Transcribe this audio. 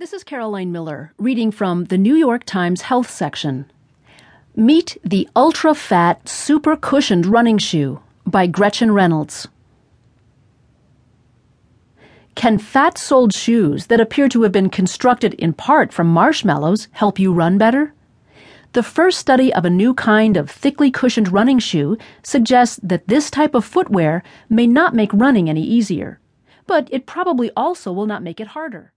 This is Caroline Miller reading from the New York Times Health section. Meet the Ultra Fat Super Cushioned Running Shoe by Gretchen Reynolds. Can fat soled shoes that appear to have been constructed in part from marshmallows help you run better? The first study of a new kind of thickly cushioned running shoe suggests that this type of footwear may not make running any easier, but it probably also will not make it harder.